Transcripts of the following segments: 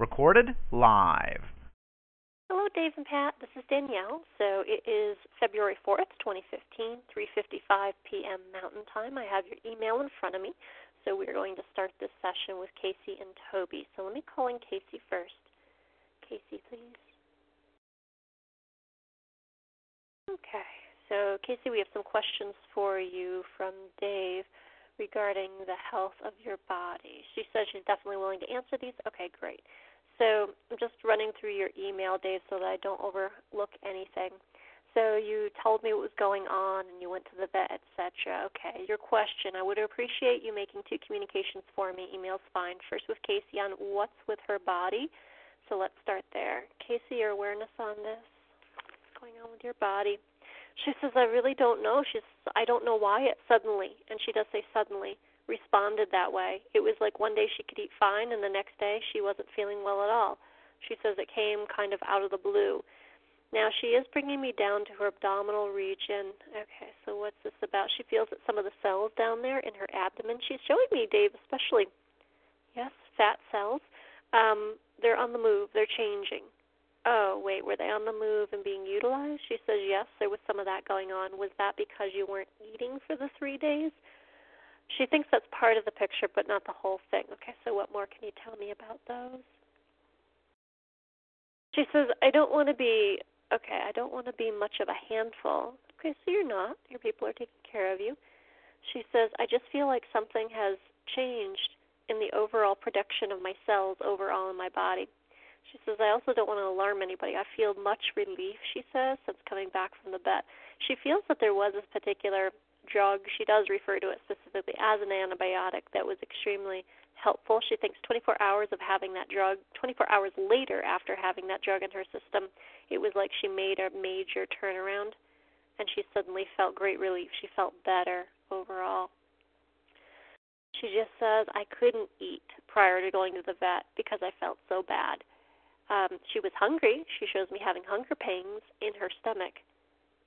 Recorded live. Hello, Dave and Pat. This is Danielle. So it is February 4th, 2015, 3:55 p.m. Mountain Time. I have your email in front of me. So we're going to start this session with Casey and Toby. So let me call in Casey first. Casey, please. Okay. So Casey, we have some questions for you from Dave regarding the health of your body. She says she's definitely willing to answer these. Okay, great. So I'm just running through your email, Dave, so that I don't overlook anything. So you told me what was going on, and you went to the vet, etc. Okay. Your question: I would appreciate you making two communications for me. Email's fine. First with Casey on what's with her body. So let's start there. Casey, your awareness on this. What's going on with your body? She says, I really don't know. She's, I don't know why it suddenly, and she does say suddenly responded that way. It was like one day she could eat fine, and the next day she wasn't feeling well at all. She says it came kind of out of the blue. Now she is bringing me down to her abdominal region. Okay, so what's this about? She feels that some of the cells down there in her abdomen. She's showing me, Dave, especially. Yes, fat cells. Um, they're on the move. They're changing. Oh, wait, were they on the move and being utilized? She says yes, there was some of that going on. Was that because you weren't eating for the three days? She thinks that's part of the picture, but not the whole thing. Okay, so what more can you tell me about those? She says, I don't want to be, okay, I don't want to be much of a handful. Okay, so you're not. Your people are taking care of you. She says, I just feel like something has changed in the overall production of my cells overall in my body. She says, I also don't want to alarm anybody. I feel much relief, she says, since coming back from the vet. She feels that there was this particular drug. She does refer to it specifically as an antibiotic that was extremely helpful. She thinks 24 hours of having that drug, 24 hours later after having that drug in her system, it was like she made a major turnaround and she suddenly felt great relief. She felt better overall. She just says, I couldn't eat prior to going to the vet because I felt so bad. Um, she was hungry. She shows me having hunger pains in her stomach,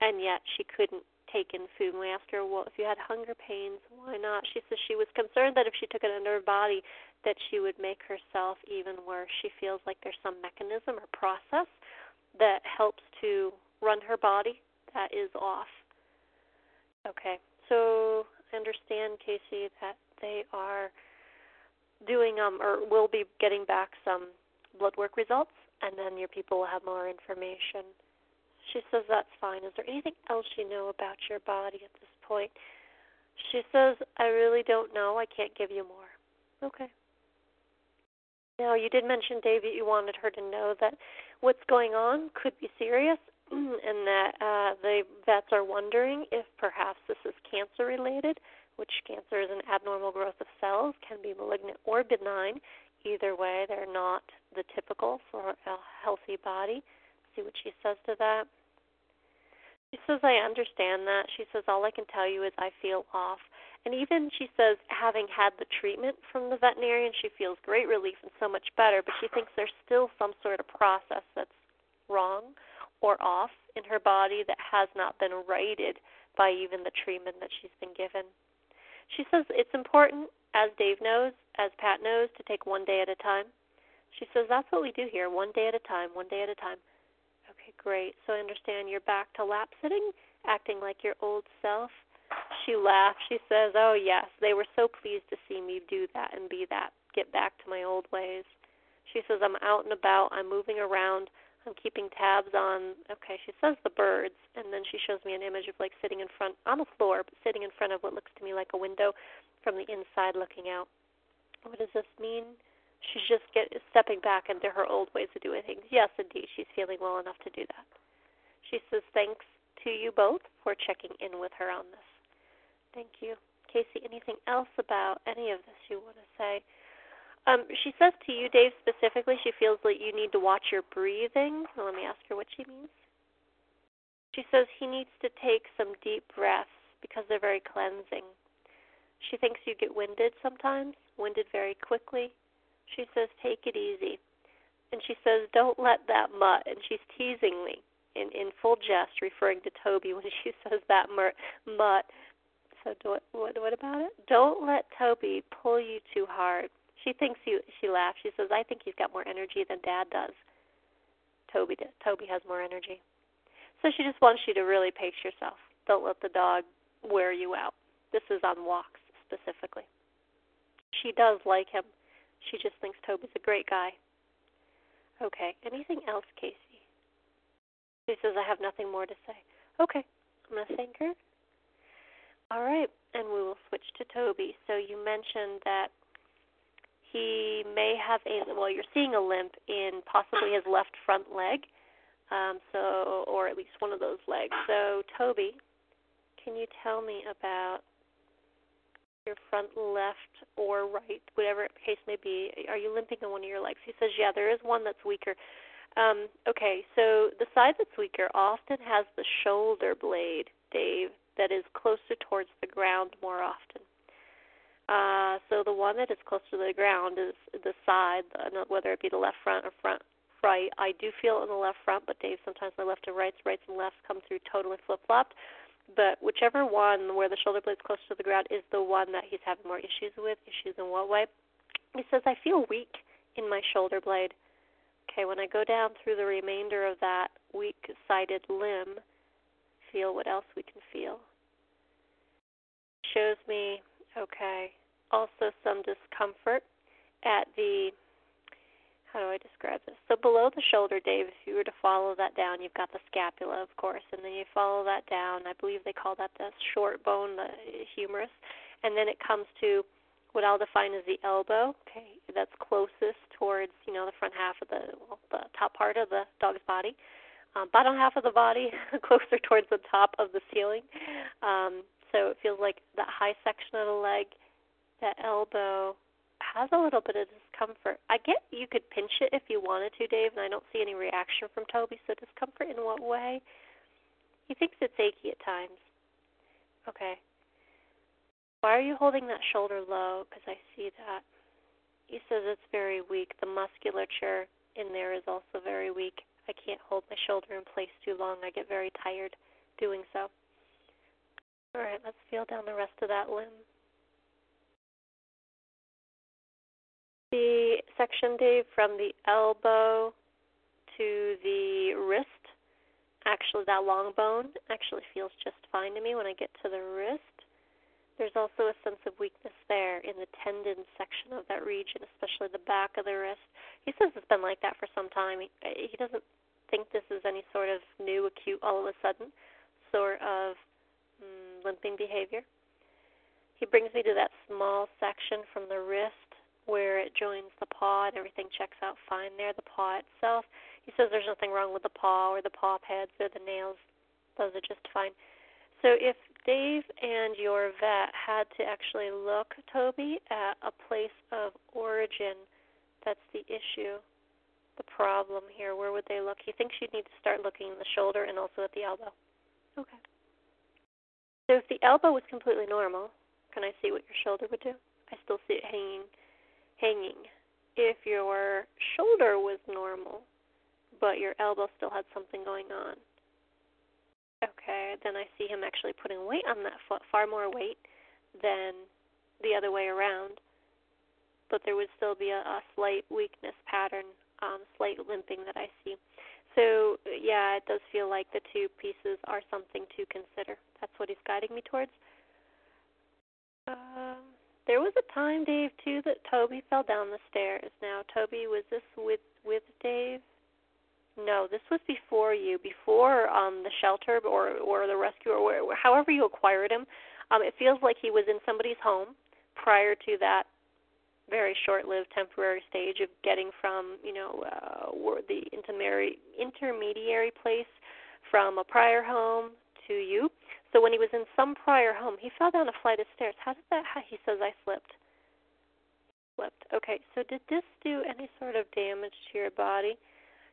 and yet she couldn't taken food. And we asked her, well, if you had hunger pains, why not? She says she was concerned that if she took it under her body, that she would make herself even worse. She feels like there's some mechanism or process that helps to run her body that is off. Okay, so I understand, Casey, that they are doing um or will be getting back some blood work results, and then your people will have more information. She says that's fine. Is there anything else you know about your body at this point? She says, I really don't know. I can't give you more. Okay. Now, you did mention, Dave, that you wanted her to know that what's going on could be serious and that uh, the vets are wondering if perhaps this is cancer related, which cancer is an abnormal growth of cells, can be malignant or benign. Either way, they're not the typical for a healthy body. See what she says to that. She says, I understand that. She says, all I can tell you is I feel off. And even she says, having had the treatment from the veterinarian, she feels great relief and so much better, but she thinks there's still some sort of process that's wrong or off in her body that has not been righted by even the treatment that she's been given. She says it's important, as Dave knows, as Pat knows, to take one day at a time. She says that's what we do here, one day at a time, one day at a time. Okay, great. So I understand you're back to lap sitting, acting like your old self. She laughs. She says, Oh, yes, they were so pleased to see me do that and be that, get back to my old ways. She says, I'm out and about, I'm moving around, I'm keeping tabs on, okay, she says the birds, and then she shows me an image of like sitting in front, on the floor, but sitting in front of what looks to me like a window from the inside looking out. What does this mean? She's just get stepping back into her old ways of doing things. Yes, indeed, she's feeling well enough to do that. She says thanks to you both for checking in with her on this. Thank you. Casey, anything else about any of this you want to say? Um, she says to you, Dave, specifically, she feels like you need to watch your breathing. Let me ask her what she means. She says he needs to take some deep breaths because they're very cleansing. She thinks you get winded sometimes, winded very quickly. She says, take it easy. And she says, don't let that mutt. And she's teasing me in, in full jest, referring to Toby when she says that mutt. So do, what, what about it? Don't let Toby pull you too hard. She thinks you. She laughs. She says, "I think he's got more energy than Dad does." Toby. Toby has more energy. So she just wants you to really pace yourself. Don't let the dog wear you out. This is on walks specifically. She does like him. She just thinks Toby's a great guy. Okay. Anything else, Casey? She says, I have nothing more to say. Okay. I'm going to thank her. All right. And we will switch to Toby. So you mentioned that he may have a well, you're seeing a limp in possibly his left front leg, um, so or at least one of those legs. So Toby, can you tell me about your front left or right, whatever case may be? Are you limping in one of your legs? He says, yeah, there is one that's weaker. Um, okay, so the side that's weaker often has the shoulder blade, Dave, that is closer towards the ground more often. Uh, so the one that is closer to the ground is the side, whether it be the left front or front right. I do feel in the left front, but Dave, sometimes my left and rights, rights and lefts come through totally flip flopped. But whichever one where the shoulder blade's close to the ground is the one that he's having more issues with. Issues in what way? He says, I feel weak in my shoulder blade. Okay, when I go down through the remainder of that weak sided limb, feel what else we can feel. Shows me Okay. Also, some discomfort at the how do I describe this? So below the shoulder, Dave, if you were to follow that down, you've got the scapula, of course, and then you follow that down. I believe they call that the short bone, the humerus, and then it comes to what I'll define as the elbow. Okay, that's closest towards you know the front half of the well, the top part of the dog's body. Um, bottom half of the body closer towards the top of the ceiling. Um, so it feels like that high section of the leg, that elbow has a little bit of discomfort. I get you could pinch it if you wanted to, Dave, and I don't see any reaction from Toby. So discomfort in what way? He thinks it's achy at times. Okay. Why are you holding that shoulder low? Because I see that. He says it's very weak. The musculature in there is also very weak. I can't hold my shoulder in place too long. I get very tired doing so. All right, let's feel down the rest of that limb. The section, Dave, from the elbow to the wrist, actually, that long bone actually feels just fine to me when I get to the wrist. There's also a sense of weakness there in the tendon section of that region, especially the back of the wrist. He says it's been like that for some time. He, he doesn't think this is any sort of new, acute, all of a sudden sort of mm, limping behavior. He brings me to that small section from the wrist where it joins the paw and everything checks out fine there, the paw itself. He says there's nothing wrong with the paw or the paw pads or the nails. Those are just fine. So if Dave and your vet had to actually look, Toby, at a place of origin, that's the issue, the problem here, where would they look? He thinks you'd need to start looking in the shoulder and also at the elbow. Okay. So if the elbow was completely normal, can I see what your shoulder would do? I still see it hanging hanging. If your shoulder was normal, but your elbow still had something going on. Okay, then I see him actually putting weight on that foot, far more weight than the other way around. But there would still be a, a slight weakness pattern, um, slight limping that I see. So, yeah, it does feel like the two pieces are something to consider. That's what he's guiding me towards. Um, there was a time, Dave, too, that Toby fell down the stairs. Now, Toby, was this with with Dave? No, this was before you, before um the shelter or or the rescue or where, however you acquired him. Um, it feels like he was in somebody's home prior to that very short-lived temporary stage of getting from you know uh, the intermediary intermediary place from a prior home to you. So when he was in some prior home, he fell down a flight of stairs. How did that? How, he says I slipped. Slipped. Okay. So did this do any sort of damage to your body?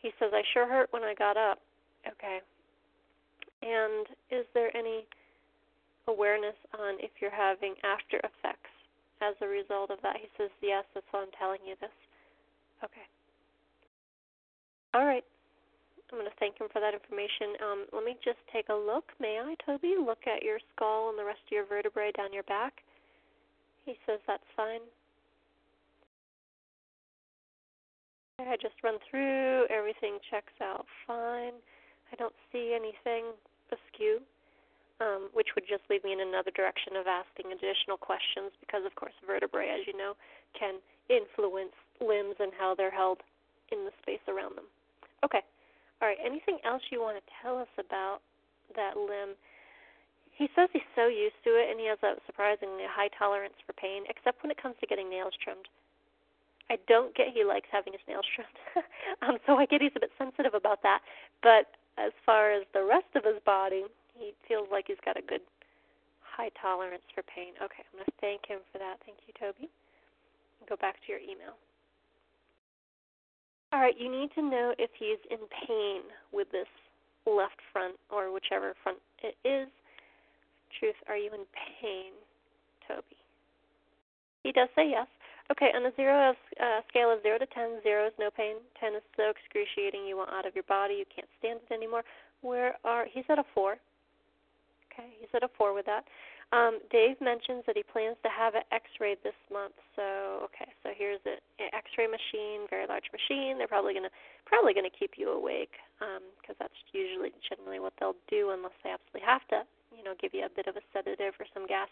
He says I sure hurt when I got up. Okay. And is there any awareness on if you're having after effects as a result of that? He says yes. That's why I'm telling you this. Okay. All right. I'm going to thank him for that information. Um, let me just take a look. May I, Toby, look at your skull and the rest of your vertebrae down your back? He says that's fine. I just run through. Everything checks out fine. I don't see anything askew, um, which would just lead me in another direction of asking additional questions because, of course, vertebrae, as you know, can influence limbs and how they're held in the space around them. Okay. All right. Anything else you want to tell us about that limb? He says he's so used to it and he has a surprisingly high tolerance for pain, except when it comes to getting nails trimmed. I don't get he likes having his nails trimmed. um, so I get he's a bit sensitive about that. But as far as the rest of his body, he feels like he's got a good high tolerance for pain. Okay, I'm going to thank him for that. Thank you, Toby. Go back to your email. All right, you need to know if he's in pain with this left front or whichever front it is. Truth, are you in pain, Toby? He does say yes. Okay, on a zero uh, scale of zero to ten, zero is no pain, ten is so excruciating you want out of your body, you can't stand it anymore. Where are he's at a four. Okay, he's at a four with that. Um, Dave mentions that he plans to have it X-rayed this month. So okay, so here's an X-ray machine, very large machine. They're probably gonna probably gonna keep you awake because um, that's usually generally what they'll do unless they absolutely have to, you know, give you a bit of a sedative or some gas.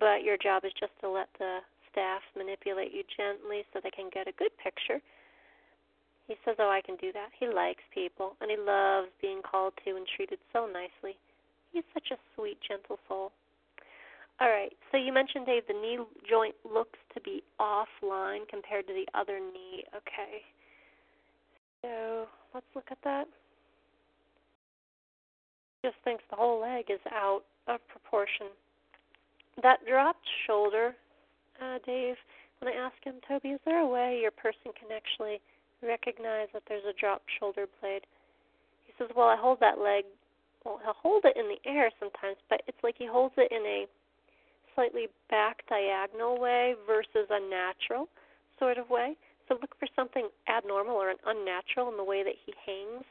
But your job is just to let the staff manipulate you gently so they can get a good picture. He says, "Oh, I can do that." He likes people and he loves being called to and treated so nicely. He's such a sweet, gentle soul. All right. So you mentioned, Dave, the knee joint looks to be offline compared to the other knee. Okay. So let's look at that. Just thinks the whole leg is out of proportion. That dropped shoulder, uh, Dave, when I asked him, Toby, is there a way your person can actually recognize that there's a dropped shoulder blade? He says, Well, I hold that leg. Well, he'll hold it in the air sometimes, but it's like he holds it in a slightly back diagonal way versus a natural sort of way. So look for something abnormal or unnatural in the way that he hangs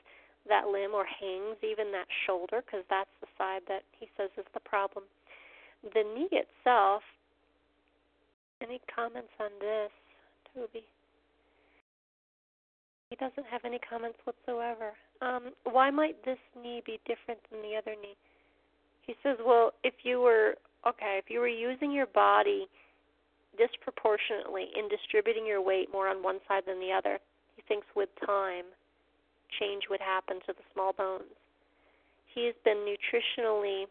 that limb or hangs even that shoulder because that's the side that he says is the problem. The knee itself, any comments on this, Toby? He doesn't have any comments whatsoever. Um, why might this knee be different than the other knee? He says, well, if you were okay, if you were using your body disproportionately in distributing your weight more on one side than the other, he thinks with time change would happen to the small bones. He has been nutritionally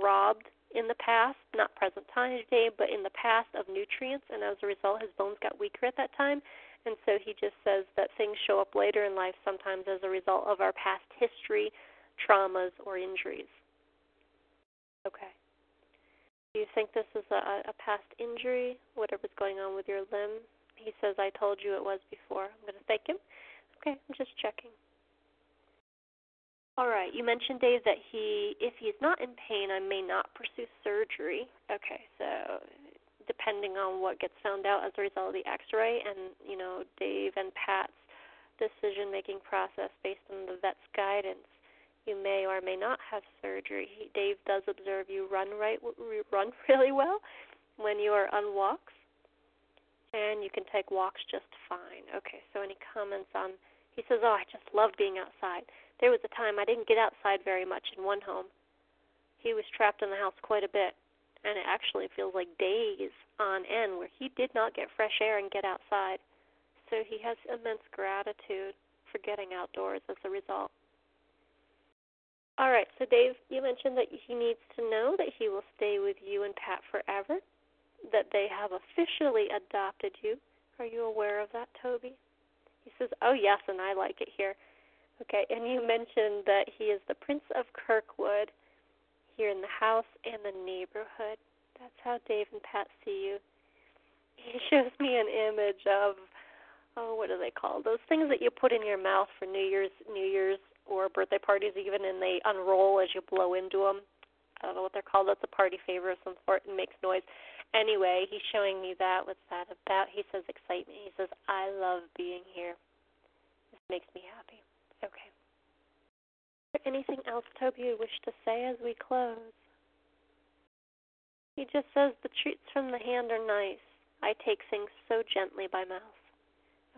robbed in the past, not present time today, but in the past of nutrients, and as a result, his bones got weaker at that time. And so he just says that things show up later in life sometimes as a result of our past history, traumas, or injuries. Okay. Do you think this is a, a past injury, whatever's going on with your limb? He says, I told you it was before. I'm going to thank him. Okay, I'm just checking. All right, you mentioned, Dave, that he, if he's not in pain, I may not pursue surgery. Okay, so depending on what gets found out as a result of the x-ray and, you know, Dave and Pat's decision-making process based on the vet's guidance, you may or may not have surgery. Dave does observe you run right, run really well when you are on walks, and you can take walks just fine. Okay, so any comments on? He says, "Oh, I just love being outside." There was a time I didn't get outside very much in one home. He was trapped in the house quite a bit, and it actually feels like days on end where he did not get fresh air and get outside. So he has immense gratitude for getting outdoors as a result. All right, so Dave, you mentioned that he needs to know that he will stay with you and Pat forever, that they have officially adopted you. Are you aware of that, Toby? He says, Oh, yes, and I like it here. Okay, and you mentioned that he is the Prince of Kirkwood, here in the house and the neighborhood. That's how Dave and Pat see you. He shows me an image of oh, what do they call those things that you put in your mouth for New Year's, New Year's or birthday parties even, and they unroll as you blow into them. I don't know what they're called. That's a party favor of some sort and makes noise. Anyway, he's showing me that. What's that about? He says excitement. He says, I love being here. This makes me happy. Okay. Is there anything else, Toby, you wish to say as we close? He just says the treats from the hand are nice. I take things so gently by mouth.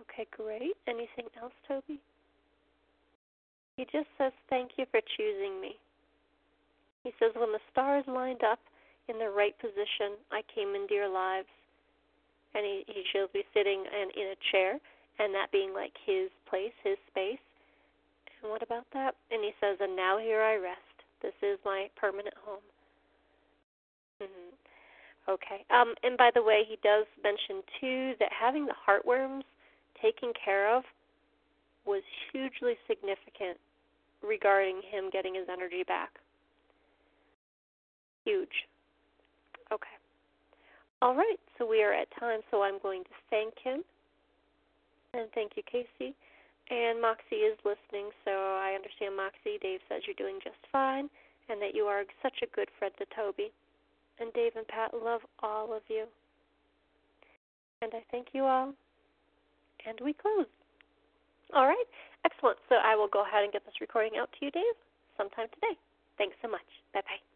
Okay, great. Anything else, Toby? He just says thank you for choosing me. He says when the stars lined up in the right position, I came into your lives. And he, he shows me sitting in, in a chair, and that being like his place, his space. And what about that? And he says, and now here I rest. This is my permanent home. Mm-hmm. Okay. Um, and by the way, he does mention too that having the heartworms taken care of was hugely significant regarding him getting his energy back. Huge. Okay. All right, so we are at time, so I'm going to thank him. And thank you, Casey. And Moxie is listening, so I understand, Moxie. Dave says you're doing just fine and that you are such a good friend to Toby. And Dave and Pat love all of you. And I thank you all. And we close. All right, excellent. So I will go ahead and get this recording out to you, Dave, sometime today. Thanks so much. Bye bye.